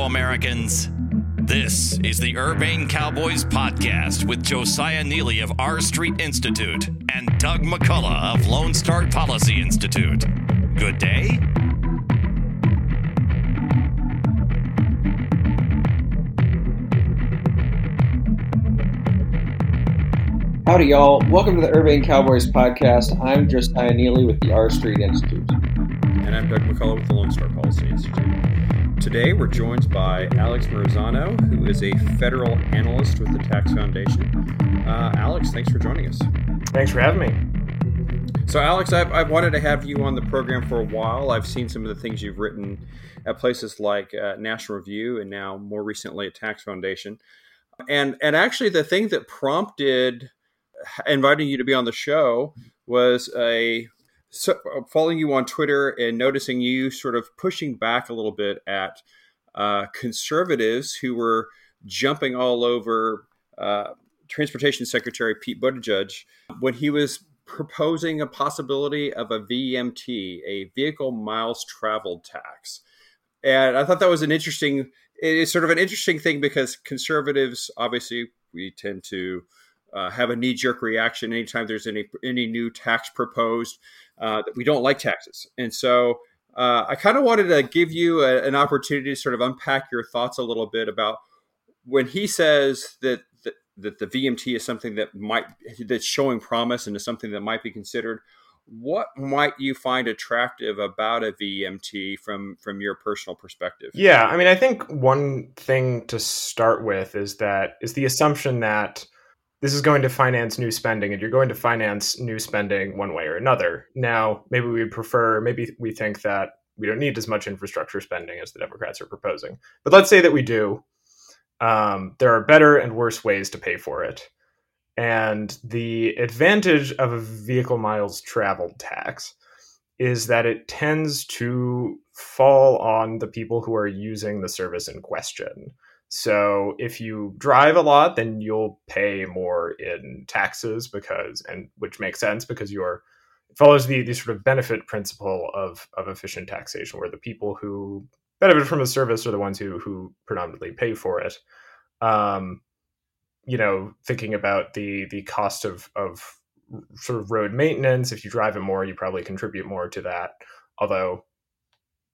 fellow Americans. This is the Urbane Cowboys Podcast with Josiah Neeley of R Street Institute and Doug McCullough of Lone Star Policy Institute. Good day. Howdy, y'all. Welcome to the Urbane Cowboys podcast. I'm Josiah Neeley with the R Street Institute. And I'm Doug McCullough with the Lone Star Policy Institute. Today we're joined by Alex Muresianu, who is a federal analyst with the Tax Foundation. Uh, Alex, thanks for joining us. Thanks for having me. So, Alex, I've, I've, wanted to have you on the program for a while. I've seen some of the things you've written at places like uh, National Review and now more recently at Tax Foundation. And, and actually, the thing that prompted inviting you to be on the show was a so, following you on Twitter and noticing you sort of pushing back a little bit at uh, conservatives who were jumping all over uh, Transportation Secretary Pete Buttigieg when he was proposing a possibility of a VMT, a vehicle miles traveled tax. And I thought that was an interesting, it's sort of an interesting thing because conservatives, obviously, we tend to uh, have a knee jerk reaction anytime there's any any new tax proposed uh, that we don't like taxes. And so uh, I kind of wanted to give you a, an opportunity to sort of unpack your thoughts a little bit about when he says that, that that the VMT is something that might that's showing promise and is something that might be considered. What might you find attractive about a VMT from from your personal perspective? Yeah, I mean, I think one thing to start with is that is the assumption that this is going to finance new spending and you're going to finance new spending one way or another. Now, maybe we prefer, maybe we think that we don't need as much infrastructure spending as the Democrats are proposing. But let's say that we do. Um, there are better and worse ways to pay for it. And the advantage of a vehicle miles traveled tax is that it tends to fall on the people who are using the service in question. So if you drive a lot, then you'll pay more in taxes because, and which makes sense because you're it follows the the sort of benefit principle of of efficient taxation, where the people who benefit from a service are the ones who who predominantly pay for it. Um, you know, thinking about the the cost of of sort of road maintenance, if you drive it more, you probably contribute more to that. Although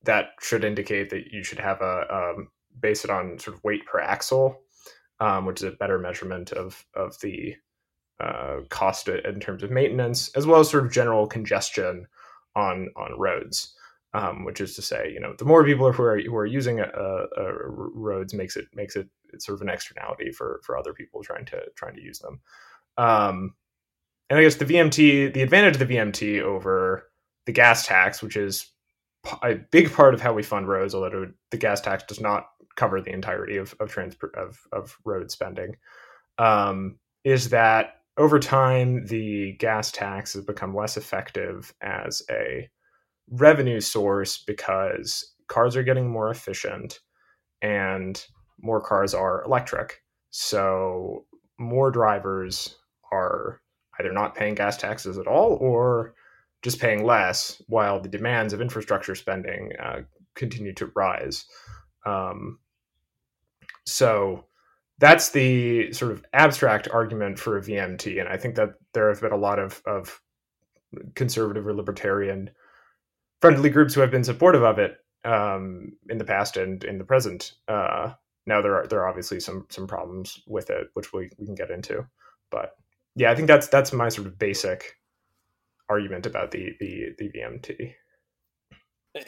that should indicate that you should have a um, base it on sort of weight per axle, um, which is a better measurement of of the uh, cost in terms of maintenance, as well as sort of general congestion on on roads. Um, which is to say, you know, the more people who are who are using a, a roads makes it makes it sort of an externality for for other people trying to trying to use them. Um, and I guess the VMT, the advantage of the VMT over the gas tax, which is a big part of how we fund roads, although the gas tax does not cover the entirety of of, transport of, of road spending, um, is that over time the gas tax has become less effective as a revenue source because cars are getting more efficient and more cars are electric. So more drivers are either not paying gas taxes at all or just paying less while the demands of infrastructure spending uh, continue to rise. Um, so that's the sort of abstract argument for a VMT, and I think that there have been a lot of, of conservative or libertarian friendly groups who have been supportive of it um, in the past and in the present. Uh, now there are there are obviously some some problems with it, which we, we can get into. But yeah, I think that's that's my sort of basic argument about the the the VMT.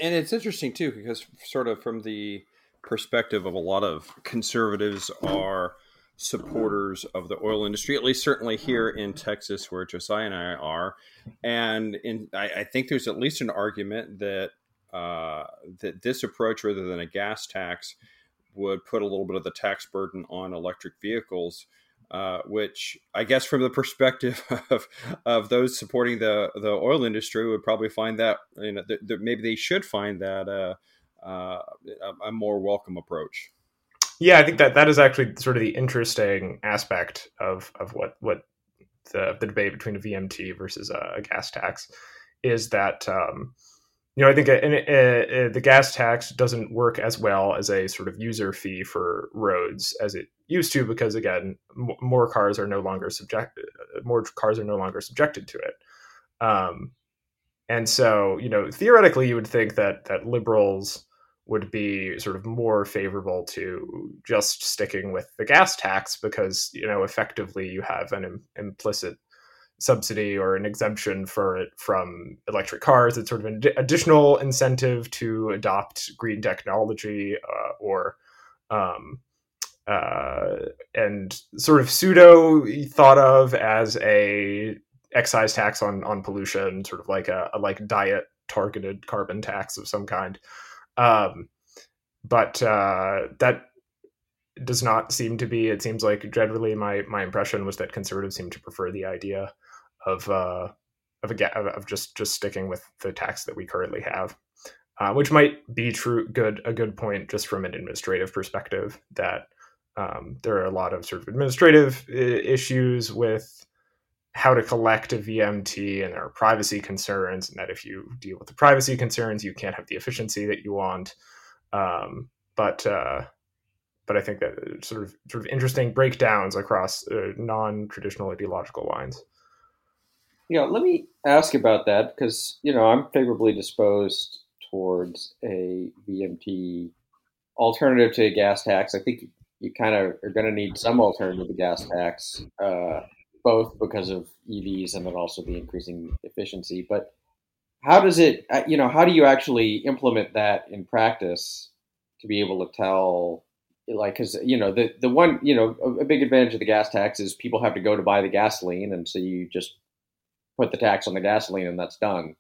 And it's interesting too because sort of from the perspective of a lot of conservatives are supporters of the oil industry, at least certainly here in Texas, where Josiah and I are. And in, I, I think there's at least an argument that uh, that this approach, rather than a gas tax, would put a little bit of the tax burden on electric vehicles. Uh, which I guess from the perspective of, of those supporting the the oil industry would probably find that you know that, maybe they should find that uh, uh, a, more welcome approach. Yeah, I think that that is actually sort of the interesting aspect of of what what the the debate between a VMT versus a, a gas tax is that um, you know, I think a, a, a, the gas tax doesn't work as well as a sort of user fee for roads as it used to, because again, m- more cars are no longer subject, more cars are no longer subjected to it. Um, and so, you know, theoretically, you would think that that liberals would be sort of more favorable to just sticking with the gas tax because, you know, effectively you have an Im- implicit subsidy or an exemption for it from electric cars. It's sort of an additional incentive to adopt green technology uh, or um, uh, and sort of pseudo thought of as a excise tax on on pollution, sort of like a, a like diet targeted carbon tax of some kind. Um, but uh, that does not seem to be. It seems like generally my my impression was that conservatives seem to prefer the idea of uh, of a of just just sticking with the tax that we currently have, uh, which might be true good a good point just from an administrative perspective that um, there are a lot of sort of administrative uh, issues with how to collect a VMT and there are privacy concerns, and that if you deal with the privacy concerns, you can't have the efficiency that you want. Um, but uh, but I think that sort of sort of interesting breakdowns across uh, non-traditional ideological lines. Yeah, let me ask about that because you know I'm favorably disposed towards a VMT alternative to a gas tax. I think you kind of are going to need some alternative to gas tax, uh, both because of EVs and then also the increasing efficiency. But how does it, uh, you know, how do you actually implement that in practice to be able to tell? Like, because you know the the one you know a, a big advantage of the gas tax is people have to go to buy the gasoline, and so you just put the tax on the gasoline and that's done.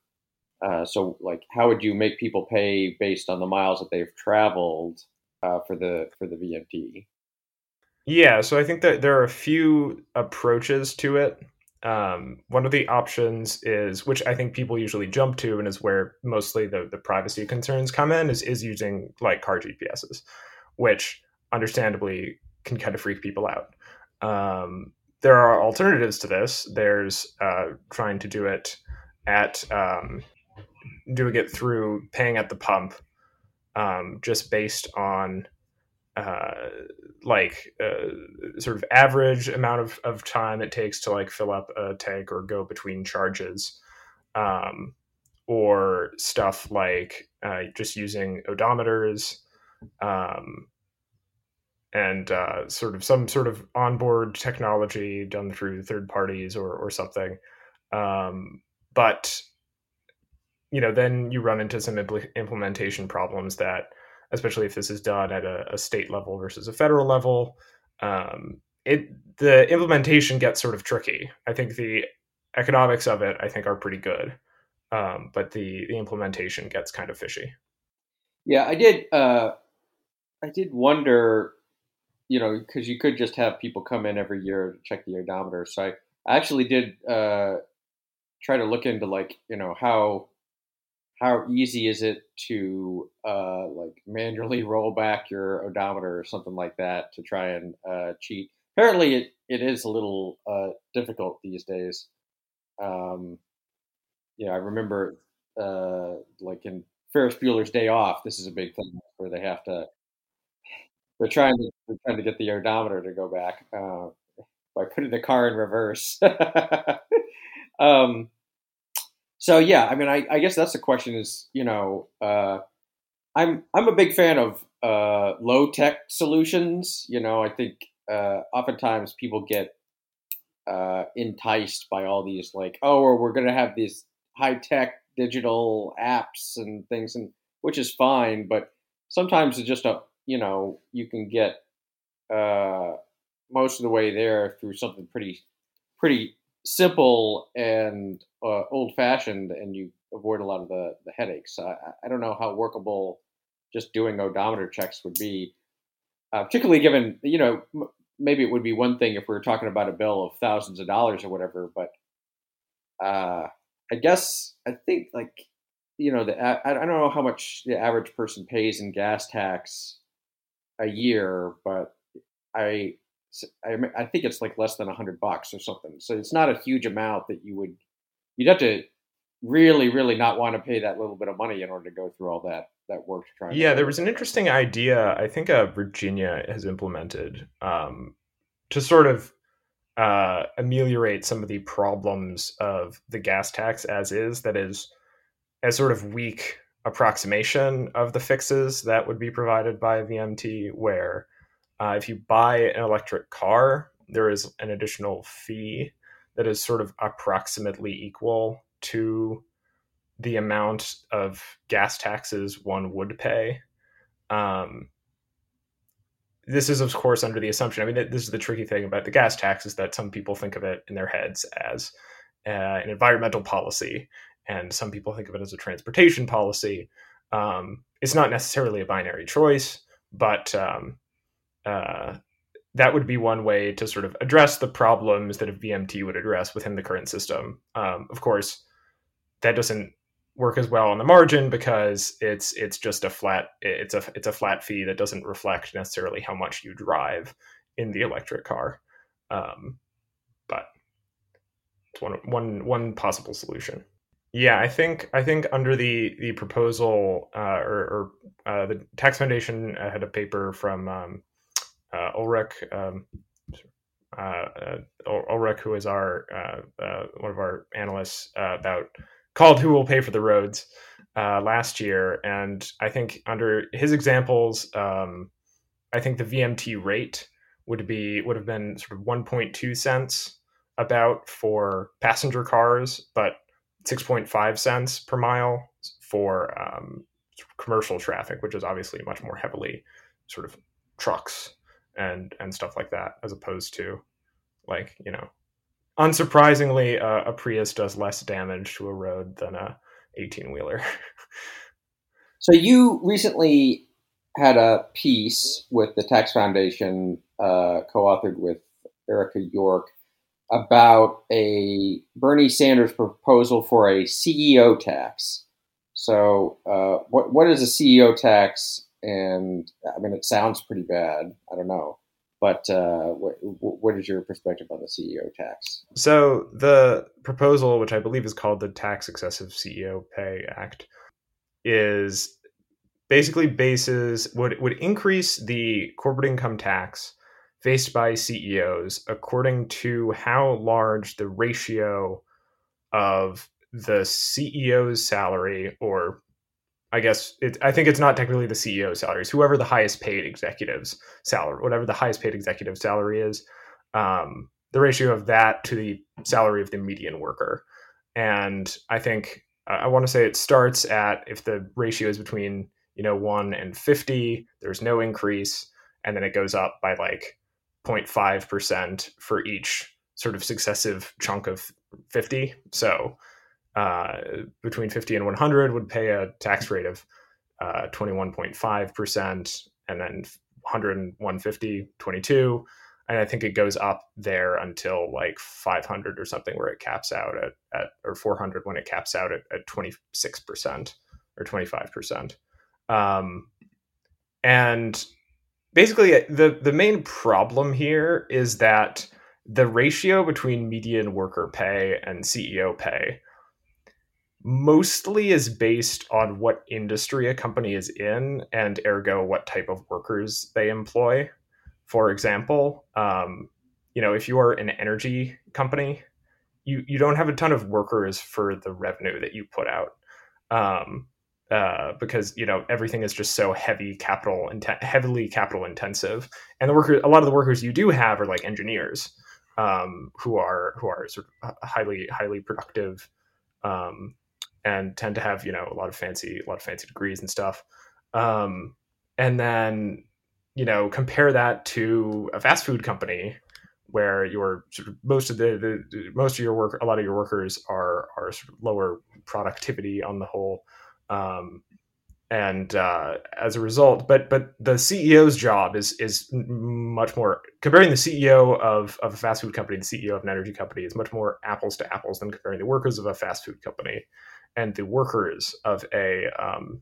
Uh, so, like, how would you make people pay based on the miles that they've traveled uh, for the for the VMT? Yeah, so I think that there are a few approaches to it. Um, one of the options is, which I think people usually jump to, and is where mostly the the privacy concerns come in, is is using like car GPSs, which understandably can kind of freak people out. Um, there are alternatives to this. There's uh, trying to do it at um, doing it through paying at the pump, um, just based on uh, like uh, sort of average amount of, of time it takes to like fill up a tank or go between charges, um, or stuff like uh, just using odometers. Um, and uh, sort of some sort of onboard technology done through third parties or, or something. Um, but you know, then you run into some impl- implementation problems that, especially if this is done at a, a state level versus a federal level, um, it the implementation gets sort of tricky. I think the economics of it, I think, are pretty good, um, but the the implementation gets kind of fishy. Yeah, I did. Uh, I did wonder you know, because you could just have people come in every year to check the odometer. So I, actually did uh, try to look into like, you know, how how easy is it to uh, like manually roll back your odometer or something like that to try and uh, cheat. Apparently, it, it is a little uh, difficult these days. Um, I remember uh, like in Ferris Bueller's Day Off, this is a big thing where they have to they're trying to they're trying to get the odometer to go back uh, by putting the car in reverse. um, so yeah, I mean, I, I, guess that's the question. Is you know, uh, I'm I'm a big fan of uh, low tech solutions. You know, I think uh, oftentimes people get uh, enticed by all these like, oh, or we're going to have these high tech digital apps and things, and which is fine, but sometimes it's just a you know, you can get uh, most of the way there through something pretty, pretty simple and uh, old fashioned, and you avoid a lot of the, the headaches. I, I don't know how workable just doing odometer checks would be, uh, particularly given, you know, m- maybe it would be one thing if we were talking about a bill of thousands of dollars or whatever, but uh, I guess I think like, you know, the I, I don't know how much the average person pays in gas tax a year, but I, I, I think it's like less than a hundred bucks or something. So it's not a huge amount that you would, you'd have to really, really not want to pay that little bit of money in order to go through all that that work to try. Yeah, there was an interesting idea. I think uh, Virginia has implemented um, to sort of uh, ameliorate some of the problems of the gas tax as is. That is, as sort of weak approximation of the fixes that would be provided by VMT, where uh, if you buy an electric car, there is an additional fee that is sort of approximately equal to the amount of gas taxes one would pay. Um, this is, of course, under the assumption. I mean, this is the tricky thing about the gas tax is that some people think of it in their heads as uh, an environmental policy, and some people think of it as a transportation policy. Um, it's not necessarily a binary choice, but um, uh, that would be one way to sort of address the problems that a VMT would address within the current system. Um, of course, that doesn't work as well on the margin because it's it's just a flat it's a it's a flat fee that doesn't reflect necessarily how much you drive in the electric car. Um, but it's one one one possible solution. Yeah, I think I think under the the proposal uh, or, or uh, the tax foundation had a paper from um, uh, Ulrik. Um, uh, uh, Ulrik, who is our uh, one of our analysts, about called "Who Will Pay for the Roads" last year, and I think under his examples, um, I think the VMT rate would be would have been sort of 1.2 cents about for passenger cars, but 6.5 cents per mile for um, commercial traffic, which is obviously much more heavily sort of trucks and and stuff like that, as opposed to like you know unsurprisingly, uh, a Prius does less damage to a road than a 18 wheeler. so you recently had a piece with the Tax Foundation, uh, co-authored with Erica York, about a Bernie Sanders proposal for a CEO tax. So, uh, what what is a CEO tax? And I mean, it sounds pretty bad. I don't know. But uh, what, what is your perspective on the CEO tax? So the proposal, which I believe is called the Tax Excessive CEO Pay Act, is basically bases would would increase the corporate income tax faced by CEOs according to how large the ratio of the CEO's salary or I guess it, I think it's not technically the CEO salaries. Whoever the highest paid executives salary, whatever the highest paid executive salary is, um, the ratio of that to the salary of the median worker. And I think I want to say it starts at if the ratio is between you know one and fifty, there's no increase, and then it goes up by like 0.5 percent for each sort of successive chunk of 50. So uh, between 50 and 100 would pay a tax rate of uh, 21.5%, and then 100 and 150, 22. And I think it goes up there until like 500 or something, where it caps out at, at or 400 when it caps out at, at 26% or 25%. Um, and basically, the, the main problem here is that the ratio between median worker pay and CEO pay mostly is based on what industry a company is in and ergo what type of workers they employ. For example um, you know if you are an energy company you you don't have a ton of workers for the revenue that you put out um, uh, because you know everything is just so heavy capital inten- heavily capital intensive. And the workers a lot of the workers you do have are like engineers um, who are who are sort of highly highly productive um, and tend to have you know a lot of fancy a lot of fancy degrees and stuff. Um, and then you know compare that to a fast food company where your sort of most of the, the most of your work a lot of your workers are are sort of lower productivity on the whole. Um, and uh, as a result but but the ceo's job is is much more comparing the ceo of, of a fast food company the ceo of an energy company is much more apples to apples than comparing the workers of a fast food company and the workers of a um,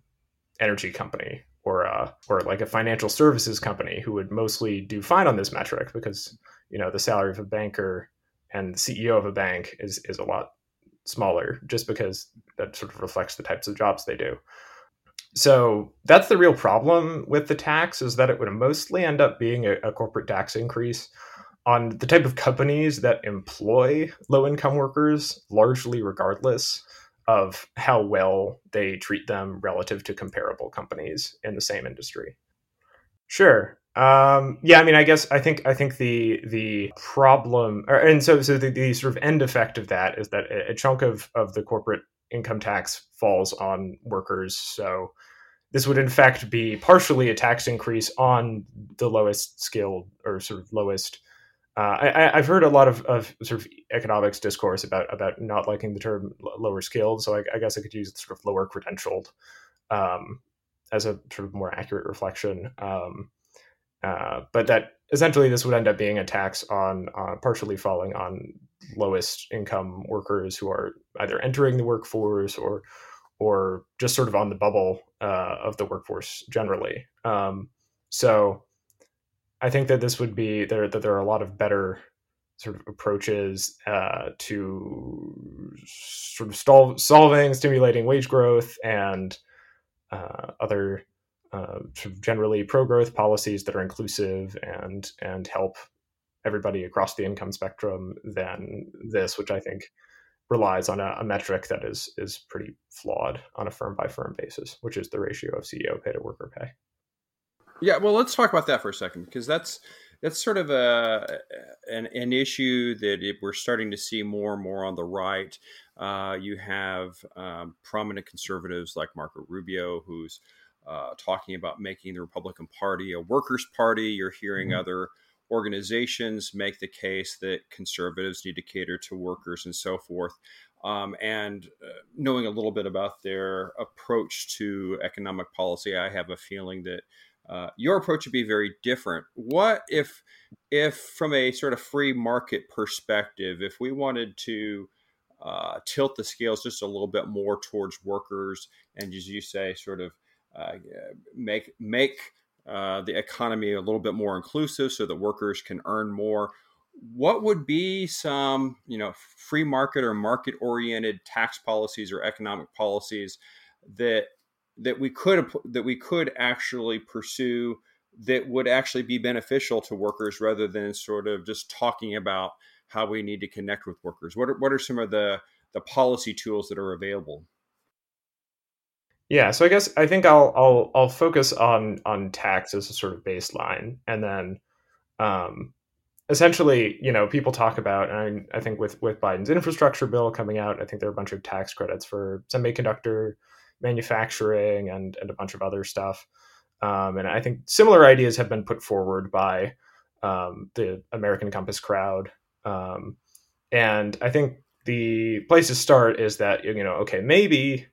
energy company or a, or like a financial services company who would mostly do fine on this metric because you know the salary of a banker and the CEO of a bank is is a lot smaller just because that sort of reflects the types of jobs they do. So that's the real problem with the tax is that it would mostly end up being a, a corporate tax increase on the type of companies that employ low income workers, largely regardless of how well they treat them relative to comparable companies in the same industry. Sure. Um, yeah, I mean, I guess I think I think the the problem, or, and so so the, the, sort of end effect of that is that a, a chunk of of the corporate income tax falls on workers. So this would in fact be partially a tax increase on the lowest skilled or sort of lowest. Uh, I, have heard a lot of, of sort of economics discourse about about not liking the term lower skilled. So I, I guess I could use sort of lower credentialed um, as a sort of more accurate reflection. Um, uh, but that essentially this would end up being a tax on uh, partially falling on lowest income workers who are either entering the workforce or or just sort of on the bubble uh, of the workforce generally. Um, so I think that this would be there that there are a lot of better sort of approaches uh, to sort of stall, solving, stimulating wage growth and uh, other uh, sort of generally pro-growth policies that are inclusive and and help everybody across the income spectrum than this, which I think relies on a, a, metric that is is pretty flawed on a firm by firm basis, which is the ratio of CEO pay to worker pay. Yeah, well, let's talk about that for a second because that's that's sort of a an, an issue that it, we're starting to see more and more on the right. Uh, you have um, prominent conservatives like Marco Rubio, who's uh, talking about making the Republican Party a workers' party. You're hearing mm-hmm. other organizations make the case that conservatives need to cater to workers and so forth. Um, and uh, knowing a little bit about their approach to economic policy, I have a feeling that uh, your approach would be very different. What if, if from a sort of free market perspective, if we wanted to uh, tilt the scales just a little bit more towards workers, and as you say, sort of uh, make make uh, the economy a little bit more inclusive so that workers can earn more. What would be some, you know, free market or market oriented tax policies or economic policies that that we could that we could actually pursue that would actually be beneficial to workers rather than sort of just talking about how we need to connect with workers? What are, what are some of the the policy tools that are available? Yeah, so I guess I think I'll I'll I'll focus on on tax as a sort of baseline, and then um, essentially, you know, people talk about, and I, I think with with Biden's infrastructure bill coming out, I think there are a bunch of tax credits for semiconductor manufacturing and and a bunch of other stuff, um, and I think similar ideas have been put forward by um, the American Compass crowd, um, and I think the place to start is that you know, okay, maybe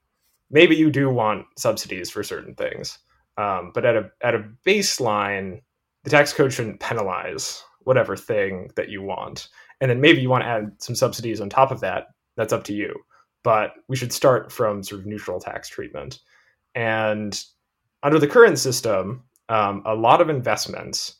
maybe you do want subsidies for certain things, um, but at a at a baseline, the tax code shouldn't penalize whatever thing that you want, and then maybe you want to add some subsidies on top of that. That's up to you, but we should start from sort of neutral tax treatment. And under the current system, um, a lot of investments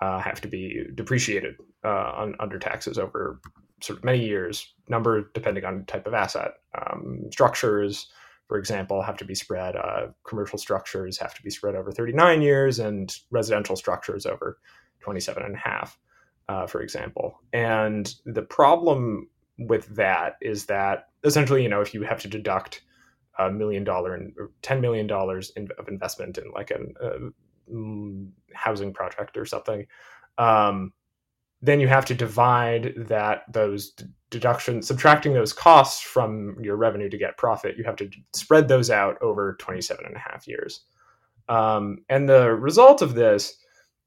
uh, have to be depreciated uh, on, under taxes over sort of many years, number depending on type of asset, um, structures, for example, have to be spread. Uh, commercial structures have to be spread over 39 years, and residential structures over 27 and a half, uh, for example. And the problem with that is that essentially, you know, if you have to deduct a million dollar and $10 million in, of investment in like a, a mm, housing project or something, um, then you have to divide that those deductions subtracting those costs from your revenue to get profit you have to spread those out over 27 and a half years. Um, and the result of this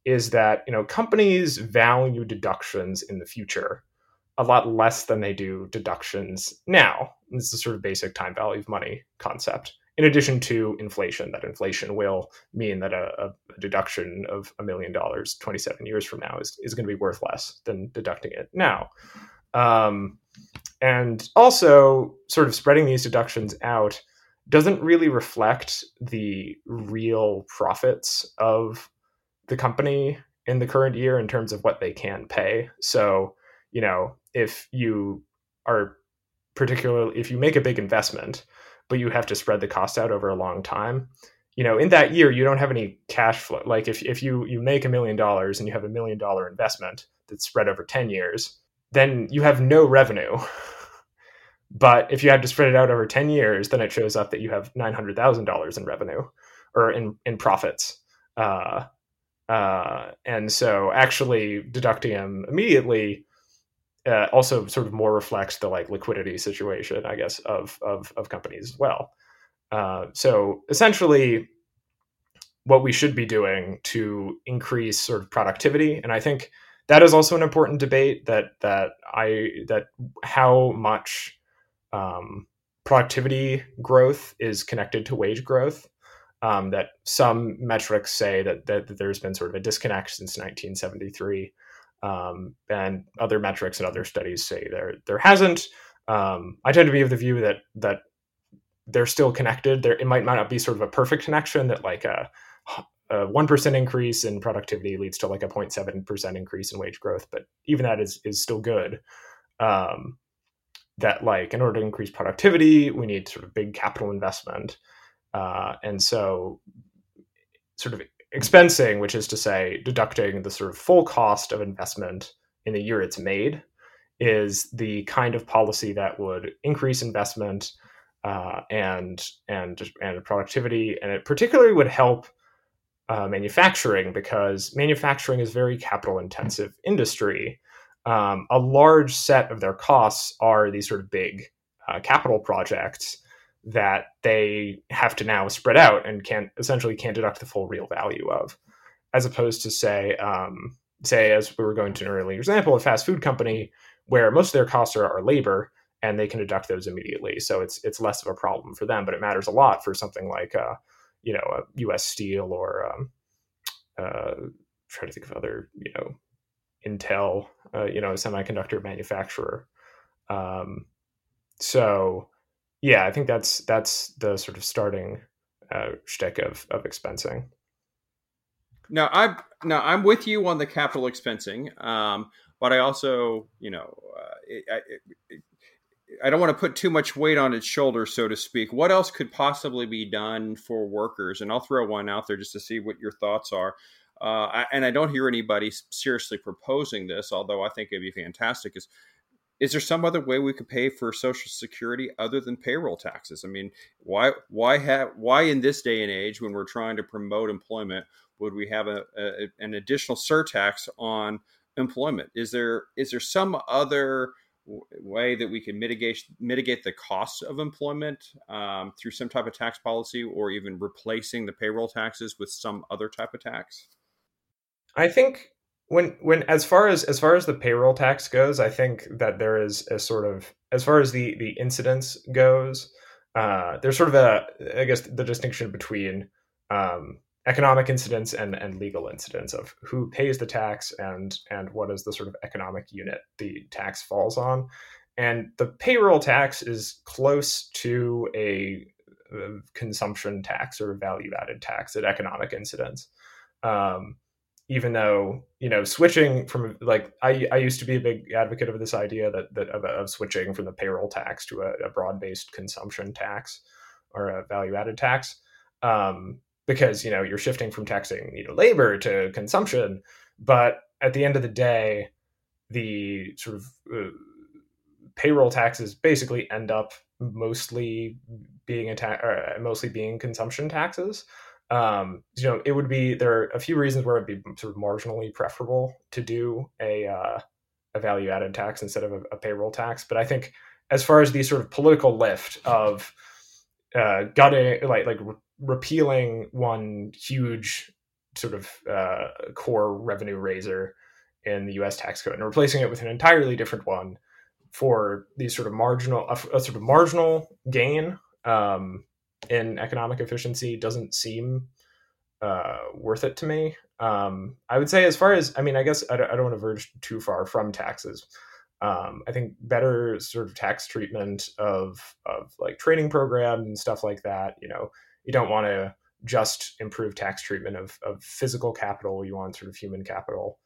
is that you know companies value deductions in the future a lot less than they do deductions now this is a sort of basic time value of money concept in addition to inflation, that inflation will mean that a, a deduction of a million dollars 27 years from now is, is going to be worth less than deducting it now. Um, and also, sort of spreading these deductions out doesn't really reflect the real profits of the company in the current year in terms of what they can pay. So, you know, if you are particularly if you make a big investment, but you have to spread the cost out over a long time, you know, in that year you don't have any cash flow. Like if if you you make a million dollars and you have a million dollar investment that's spread over 10 years, then you have no revenue. but if you had to spread it out over 10 years, then it shows up that you have $900,000 in revenue or in in profits. Uh, uh, and so actually deducting them immediately uh, also sort of more reflects the like liquidity situation, I guess, of of, of companies as well. Uh, so essentially, what we should be doing to increase sort of productivity, and I think that is also an important debate that that I that how much um, productivity growth is connected to wage growth. Um, that some metrics say that, that, that there's been sort of a disconnect since 1973 um, and other metrics and other studies say there there hasn't. Um, I tend to be of the view that that they're still connected. There, it might, not be sort of a perfect connection that like a one percent increase in productivity leads to like a 0.7 percent increase in wage growth, but even that is is still good. Um, that like in order to increase productivity, we need sort of big capital investment, uh, and so sort of expensing, which is to say deducting the sort of full cost of investment in the year it's made, is the kind of policy that would increase investment uh, and and and productivity, and it particularly would help uh, manufacturing because manufacturing is very capital intensive industry. Um, a large set of their costs are these sort of big uh, capital projects that they have to now spread out and can't essentially can't deduct the full real value of, as opposed to say, um, say as we were going to an earlier example, a fast food company where most of their costs are, are labor and they can deduct those immediately. So it's it's less of a problem for them, but it matters a lot for something like uh, you know a U.S. Steel or um, uh, try to think of other you know Intel, uh, you know, semiconductor manufacturer. Um, so yeah, I think that's that's the sort of starting uh, shtick of of expensing. Now I'm now I'm with you on the capital expensing, um, but I also you know uh, it, it, it, I don't want to put too much weight on its shoulders, so to speak. What else could possibly be done for workers? And I'll throw one out there just to see what your thoughts are. Uh, I, and I don't hear anybody seriously proposing this, although I think it'd be fantastic. Is is there some other way we could pay for social security other than payroll taxes? I mean why why have why in this day and age when we're trying to promote employment would we have a, a, an additional surtax on employment? Is there is there some other way that we can mitigate mitigate the costs of employment um, through some type of tax policy or even replacing the payroll taxes with some other type of tax? I think when when as far as as far as the payroll tax goes, I think that there is a sort of as far as the the incidence goes, uh, there's sort of a I guess the distinction between um, economic incidence and and legal incidence of who pays the tax and and what is the sort of economic unit the tax falls on, and the payroll tax is close to a, consumption tax or value added tax at economic incidence. Um, even though you know switching from like I, I used to be a big advocate of this idea that, that of, of switching from the payroll tax to a, a broad based consumption tax or a value added tax um, because you know you're shifting from taxing you know labor to consumption. But at the end of the day the sort of uh, payroll taxes basically end up mostly being a ta- uh, mostly being consumption taxes um, you know, it would be there are a few reasons where it'd be sort of marginally preferable to do a uh, a value added tax instead of a, a, payroll tax. But I think as far as the sort of political lift of uh, gutting, like like re- repealing one huge sort of uh, core revenue raiser in the U.S. tax code and replacing it with an entirely different one for these sort of marginal a, a sort of marginal gain um, in economic efficiency doesn't seem uh, worth it to me. Um, I would say, as far as I mean, I guess I don't, I don't want to verge too far from taxes. Um, I think better sort of tax treatment of of like training programs and stuff like that. You know, you don't want to just improve tax treatment of of physical capital. You want sort of human capital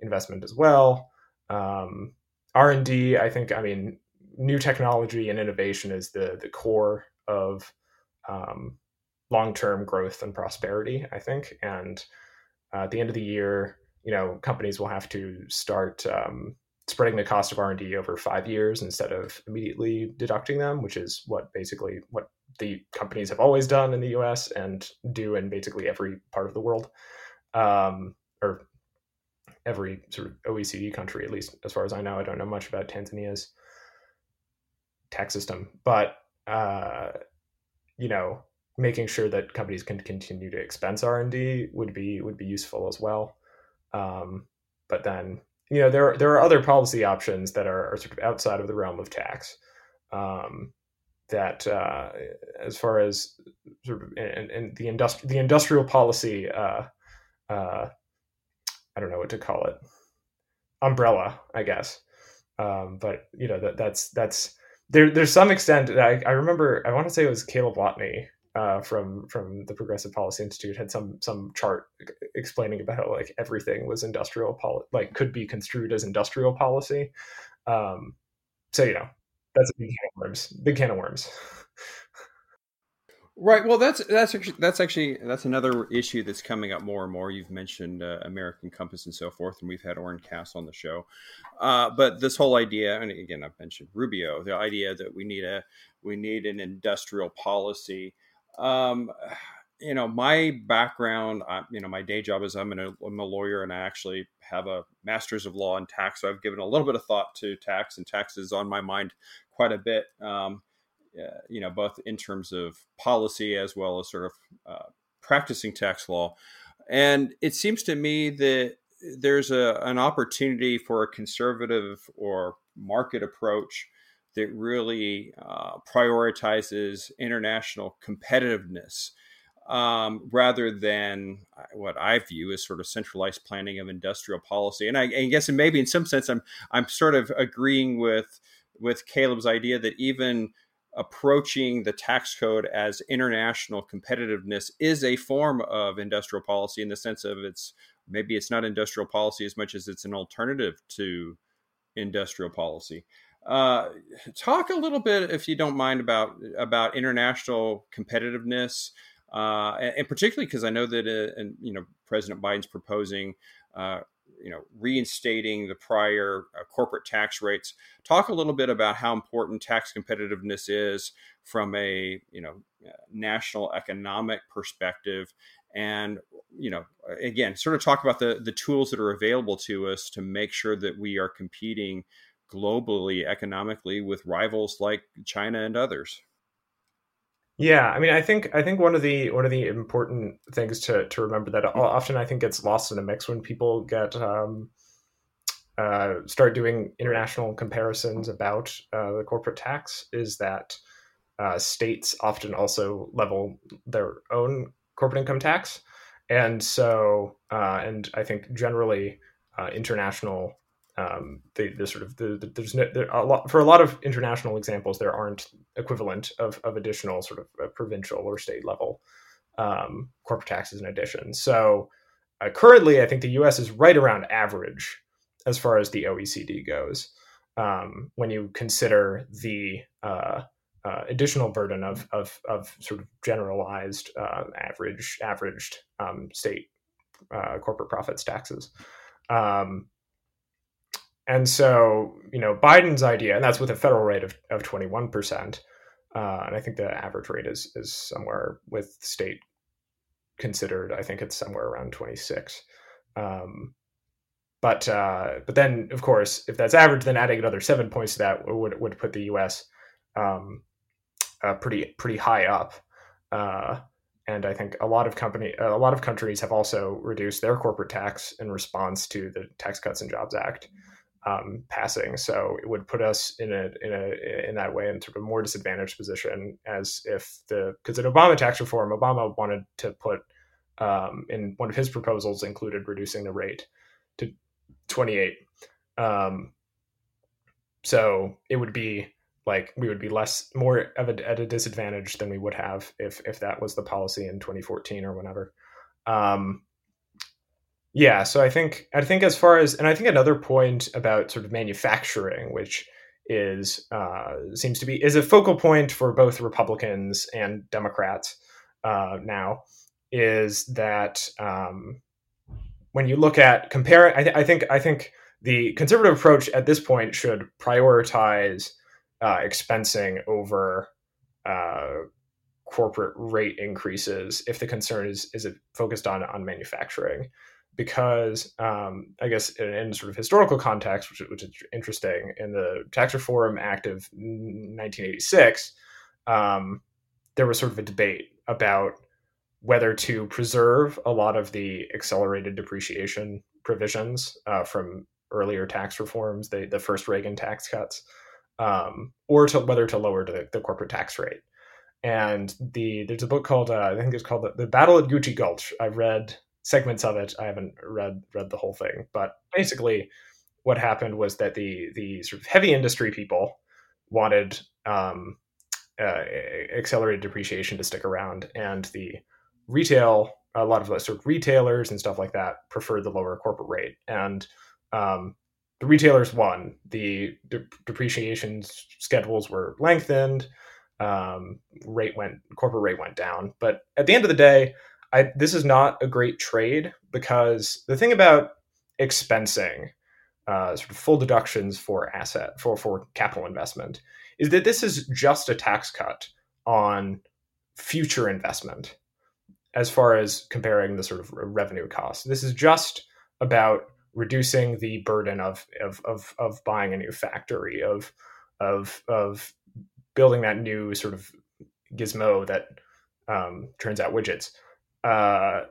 investment as well. Um, R and D, I think. I mean, new technology and innovation is the the core of um, long term growth and prosperity. I think, and uh, at the end of the year, you know, companies will have to start um, spreading the cost of R and D over five years instead of immediately deducting them, which is what basically what the companies have always done in the U.S. and do in basically every part of the world, um, or every sort of OECD country, at least as far as I know. I don't know much about Tanzania's tax system, but uh, you know, making sure that companies can continue to expense R and D would be would be useful as well. Um, but then you know there are there are other policy options that are, are sort of outside of the realm of tax. Um, that uh, as far as sort of and, and the industri- the industrial policy uh, uh, I don't know what to call it umbrella I guess um, but you know that that's that's there there's some extent I, I remember I want to say it was Caleb Watney uh, from from the Progressive Policy Institute had some some chart explaining about how like everything was industrial poli- like could be construed as industrial policy. Um, so you know that's a big can of worms. Big can of worms. Right. Well, that's that's actually that's actually that's another issue that's coming up more and more. You've mentioned uh, American Compass and so forth, and we've had Oren Cass on the show. Uh, but this whole idea, and again, I've mentioned Rubio, the idea that we need a we need an industrial policy um, you know, my background, uh, you know, my day job is I'm, an, I'm a lawyer and I actually have a master's of law in tax. So I've given a little bit of thought to tax, and tax is on my mind quite a bit. Um, uh, you know, both in terms of policy as well as sort of uh, practicing tax law. And it seems to me that there's a, an opportunity for a conservative or market approach that really uh, prioritizes international competitiveness um, rather than uh, what I view as sort of centralized planning of industrial policy. And I, I guess, and maybe in some sense, I'm I'm sort of agreeing with with Caleb's idea that even approaching the tax code as international competitiveness is a form of industrial policy in the sense of it's maybe it's not industrial policy as much as it's an alternative to industrial policy. Uh, talk a little bit, if you don't mind, about about international competitiveness, uh, and, and, particularly because I know that, uh, and you know, President Biden's proposing, uh, you know, reinstating the prior uh, corporate tax rates. Talk a little bit about how important tax competitiveness is from a you know national economic perspective, and you know, again, sort of talk about the the tools that are available to us to make sure that we are competing globally economically with rivals like China and others. Yeah, I mean, I think I think one of the one of the important things to to remember that often I think gets lost in a mix when people get um, uh, start doing international comparisons about uh, the corporate tax is that uh, states often also level their own corporate income tax, and so uh, and I think generally uh, international um, the, the sort of the, the there's no, there a lot for a lot of international examples there aren't equivalent of, of additional sort of uh, provincial or state level um, corporate taxes in addition. So uh, currently, I think the U.S. is right around average as far as the OECD goes. Um, when you consider the uh, uh, additional burden of, of, of sort of generalized uh, average averaged um, state uh, corporate profits taxes. Um, and so, you know, Biden's idea, and that's with a federal rate of, of 21%. Uh, and I think the average rate is, is somewhere with state considered, I think it's somewhere around 26. Um, but uh, but then, of course, if that's average, then adding another seven points to that would would put the U.S. Um, uh, pretty pretty high up. Uh, and I think a lot of company a lot of countries have also reduced their corporate tax in response to the Tax Cuts and Jobs Act um, passing. So it would put us in a in a in that way in sort of a more disadvantaged position as if the because in Obama tax reform, Obama wanted to put um, in one of his proposals included reducing the rate to 28. Um, so it would be like we would be less more of a, at a disadvantage than we would have if if that was the policy in 2014 or whenever. Um, yeah, so I think I think as far as and I think another point about sort of manufacturing, which is uh, seems to be is a focal point for both Republicans and Democrats uh, now is that um, when you look at compare, I, th- I, think I think the conservative approach at this point should prioritize uh, expensing over uh, corporate rate increases if the concern is is it focused on on manufacturing because um, I guess in, in, sort of historical context, which, which, is interesting, in the Tax Reform Act of 1986, um, there was sort of a debate about whether to preserve a lot of the accelerated depreciation provisions uh, from earlier tax reforms, the, the first Reagan tax cuts, um, or to whether to lower the, the, corporate tax rate. And the there's a book called uh, I think it's called the, the Battle at Gucci Gulch. I've read segments of it. I haven't read read the whole thing, but basically, what happened was that the the sort of heavy industry people wanted um, uh, accelerated depreciation to stick around, and the retail, a lot of the sort of retailers and stuff like that preferred the lower corporate rate, and um, the retailers won. The de- depreciation schedules were lengthened. Um, rate went corporate rate went down, but at the end of the day, I, this is not a great trade because the thing about expensing uh, sort of full deductions for asset for for capital investment is that this is just a tax cut on future investment as far as comparing the sort of revenue cost. This is just about reducing the burden of of of, of buying a new factory of of of building that new sort of gizmo that um, turns out widgets uh,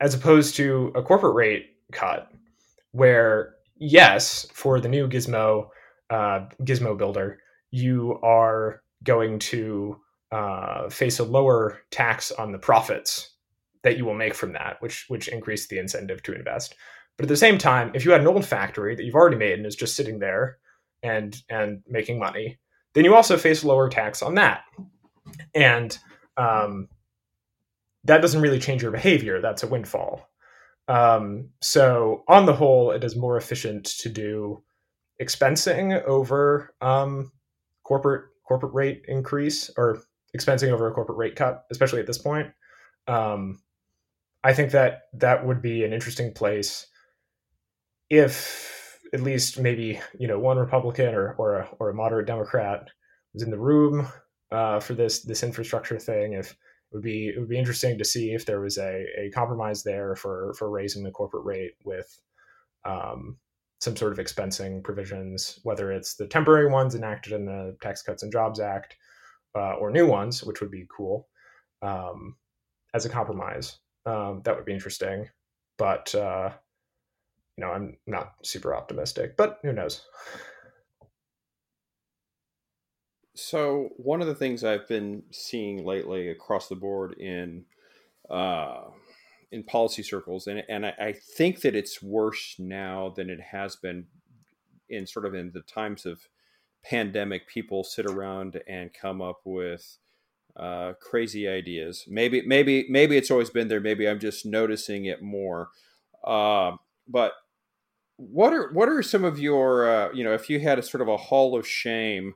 as opposed to a corporate rate cut where yes for the new gizmo uh, gizmo builder you are going to uh, face a lower tax on the profits that you will make from that, which which increase the incentive to invest. But at the same time, if you had an old factory that you've already made and is just sitting there and and making money, then you also face lower tax on that. And um, that doesn't really change your behavior. That's a windfall. Um, so on the whole, it is more efficient to do expensing over um, corporate corporate rate increase or expensing over a corporate rate cut, especially at this point. Um, I think that that would be an interesting place if at least maybe you know one Republican or or a, or a moderate Democrat was in the room uh, for this this infrastructure thing. If would be it would be interesting to see if there was a, a compromise there for for raising the corporate rate with um, some sort of expensing provisions, whether it's the temporary ones enacted in the Tax Cuts and Jobs Act uh, or new ones, which would be cool um, as a compromise. Um, that would be interesting, but uh, you know, I'm not super optimistic. But who knows? So one of the things I've been seeing lately across the board in uh, in policy circles, and and I, I think that it's worse now than it has been in sort of in the times of pandemic, people sit around and come up with uh, crazy ideas. Maybe, maybe, maybe it's always been there. Maybe I'm just noticing it more. Uh, but what are what are some of your uh, you know if you had a sort of a hall of shame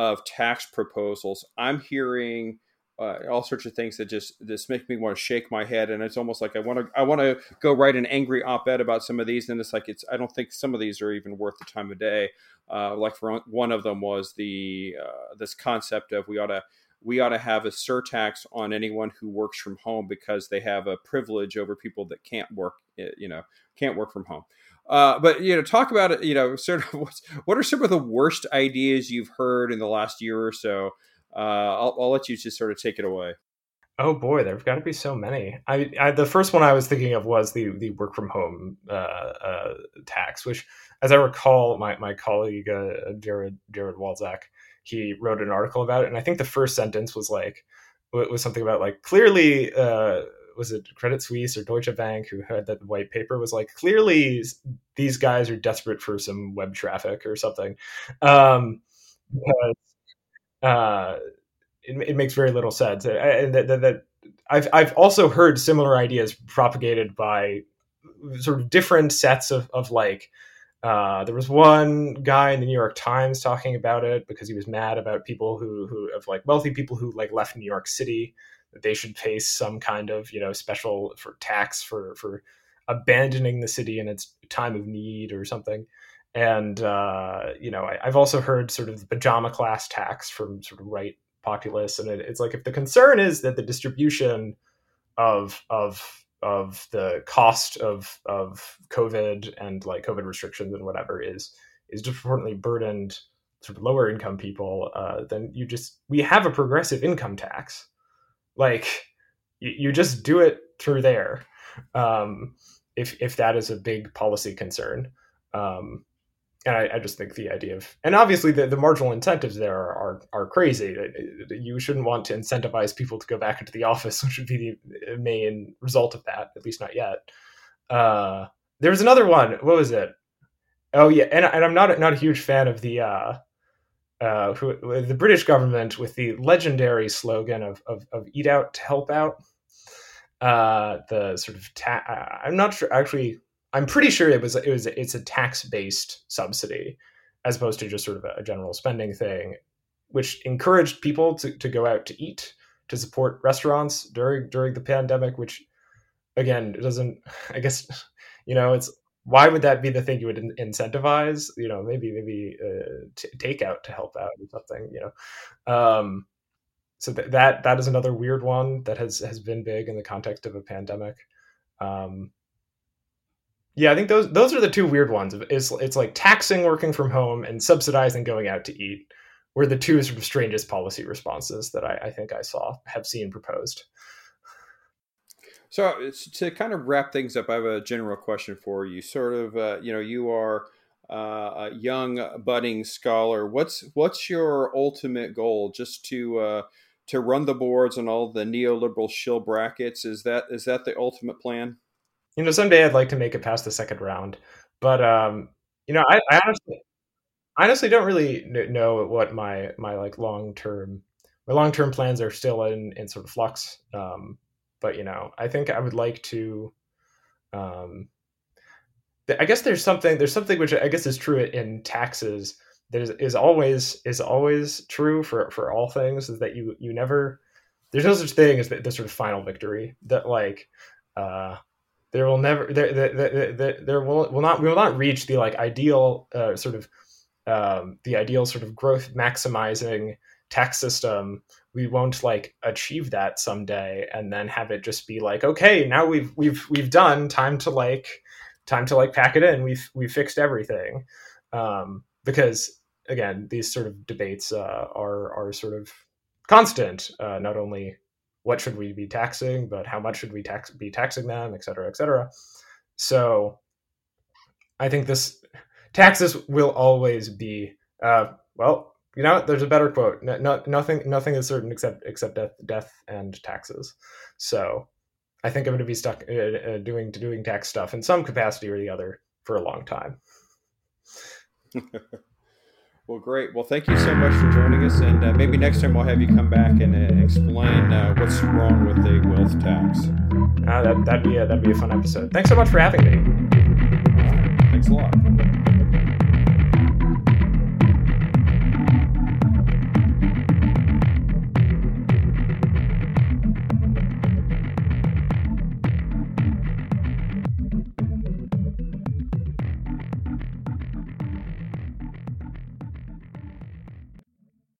of tax proposals? I'm hearing uh, all sorts of things that just this make me want to shake my head and it's almost like i want to i want to go write an angry op-ed about some of these and it's like it's i don't think some of these are even worth the time of day uh, like for one of them was the uh, this concept of we ought to we ought to have a surtax on anyone who works from home because they have a privilege over people that can't work eh, you know can't work from home uh, but you know talk about it you know sort of what are some of the worst ideas you've heard in the last year or so uh, I'll, I'll let you just sort of take it away. Oh boy, there've got to be so many. I, I, the first one I was thinking of was the the work from home uh, uh, tax, which, as I recall, my my colleague uh, Jared Jared Walczak he wrote an article about it, and I think the first sentence was like was something about like clearly uh, was it Credit Suisse or Deutsche Bank who had that the white paper was like clearly these guys are desperate for some web traffic or something. Um, because uh, it, it, makes very little sense. And that, that, that, I've I've also heard similar ideas propagated by sort of different sets of of like Uh, there was one guy in the New York Times talking about it because he was mad about people who who of like wealthy people who like left New York City that they should face some kind of you know special for tax for for abandoning the city in its time of need or something. And uh, you know, I, have also heard sort of the pajama class tax from sort of right populists, and it, it's like if the concern is that the distribution of of of the cost of of COVID and like COVID restrictions and whatever is is disproportionately burdened sort of lower income people, uh, then you just we have a progressive income tax. Like you, just do it through there, um, if if that is a big policy concern. Um, and I, I, just think the idea of and obviously the, the marginal incentives there are, are, are crazy. You shouldn't want to incentivize people to go back into the office which would be the main result of that at least not yet. Uh, there was another one. What was it? Oh yeah. And, and i'm not not a huge fan of the uh, uh, who, the british government with the legendary slogan of, of, of eat out to help out. Uh, the sort of ta- i'm not sure actually I'm pretty sure it was it was it's a tax based subsidy as opposed to just sort of a general spending thing, which encouraged people to, to go out to eat to support restaurants during during the pandemic, which again it doesn't I guess you know it's why would that be the thing you would in- incentivize you know maybe maybe uh, t- takeout to help out or something you know um, so th- that that is another weird one that has has been big in the context of a pandemic um, yeah, I think those those are the two weird ones. It's it's like taxing working from home and subsidizing going out to eat were the two sort of strangest policy responses that I, I think I saw have seen proposed. So to kind of wrap things up, I have a general question for you. Sort of, uh, you know, you are uh, a young budding scholar. What's what's your ultimate goal? Just to uh, to run the boards on all the neoliberal shill brackets? Is that is that the ultimate plan? you know, someday I'd like to make it past the second round. But um, you know, I, I honestly, honestly don't really know what my my like long term my long term plans are still in in sort of flux. Um, but you know, I think I would like to. Um, I guess there's something there's something which I guess is true in taxes that is, is always is always true for for all things is that you you never there's no such thing as the, the sort of final victory that like uh there will never there there, there, there will will not we will not reach the like ideal uh, sort of um, the ideal sort of growth maximizing tax system we won't like achieve that someday and then have it just be like okay now we've we've we've done time to like time to like pack it in we've we've fixed everything um, because again these sort of debates uh, are are sort of constant uh, not only what should we be taxing, but how much should we tax be taxing them, et cetera, et cetera. So I think this taxes will always be uh, well. You know, there's a better quote. No, no, nothing, nothing is certain except except death, death and taxes. So I think I'm going to be stuck uh, uh, doing doing tax stuff in some capacity or the other for a long time. Well, great. Well, thank you so much for joining us, and uh, maybe next time we'll have you come back and uh, explain uh, what's wrong with the wealth tax. Uh, that, that'd be a, that'd be a fun episode. Thanks so much for having me. Thanks a lot.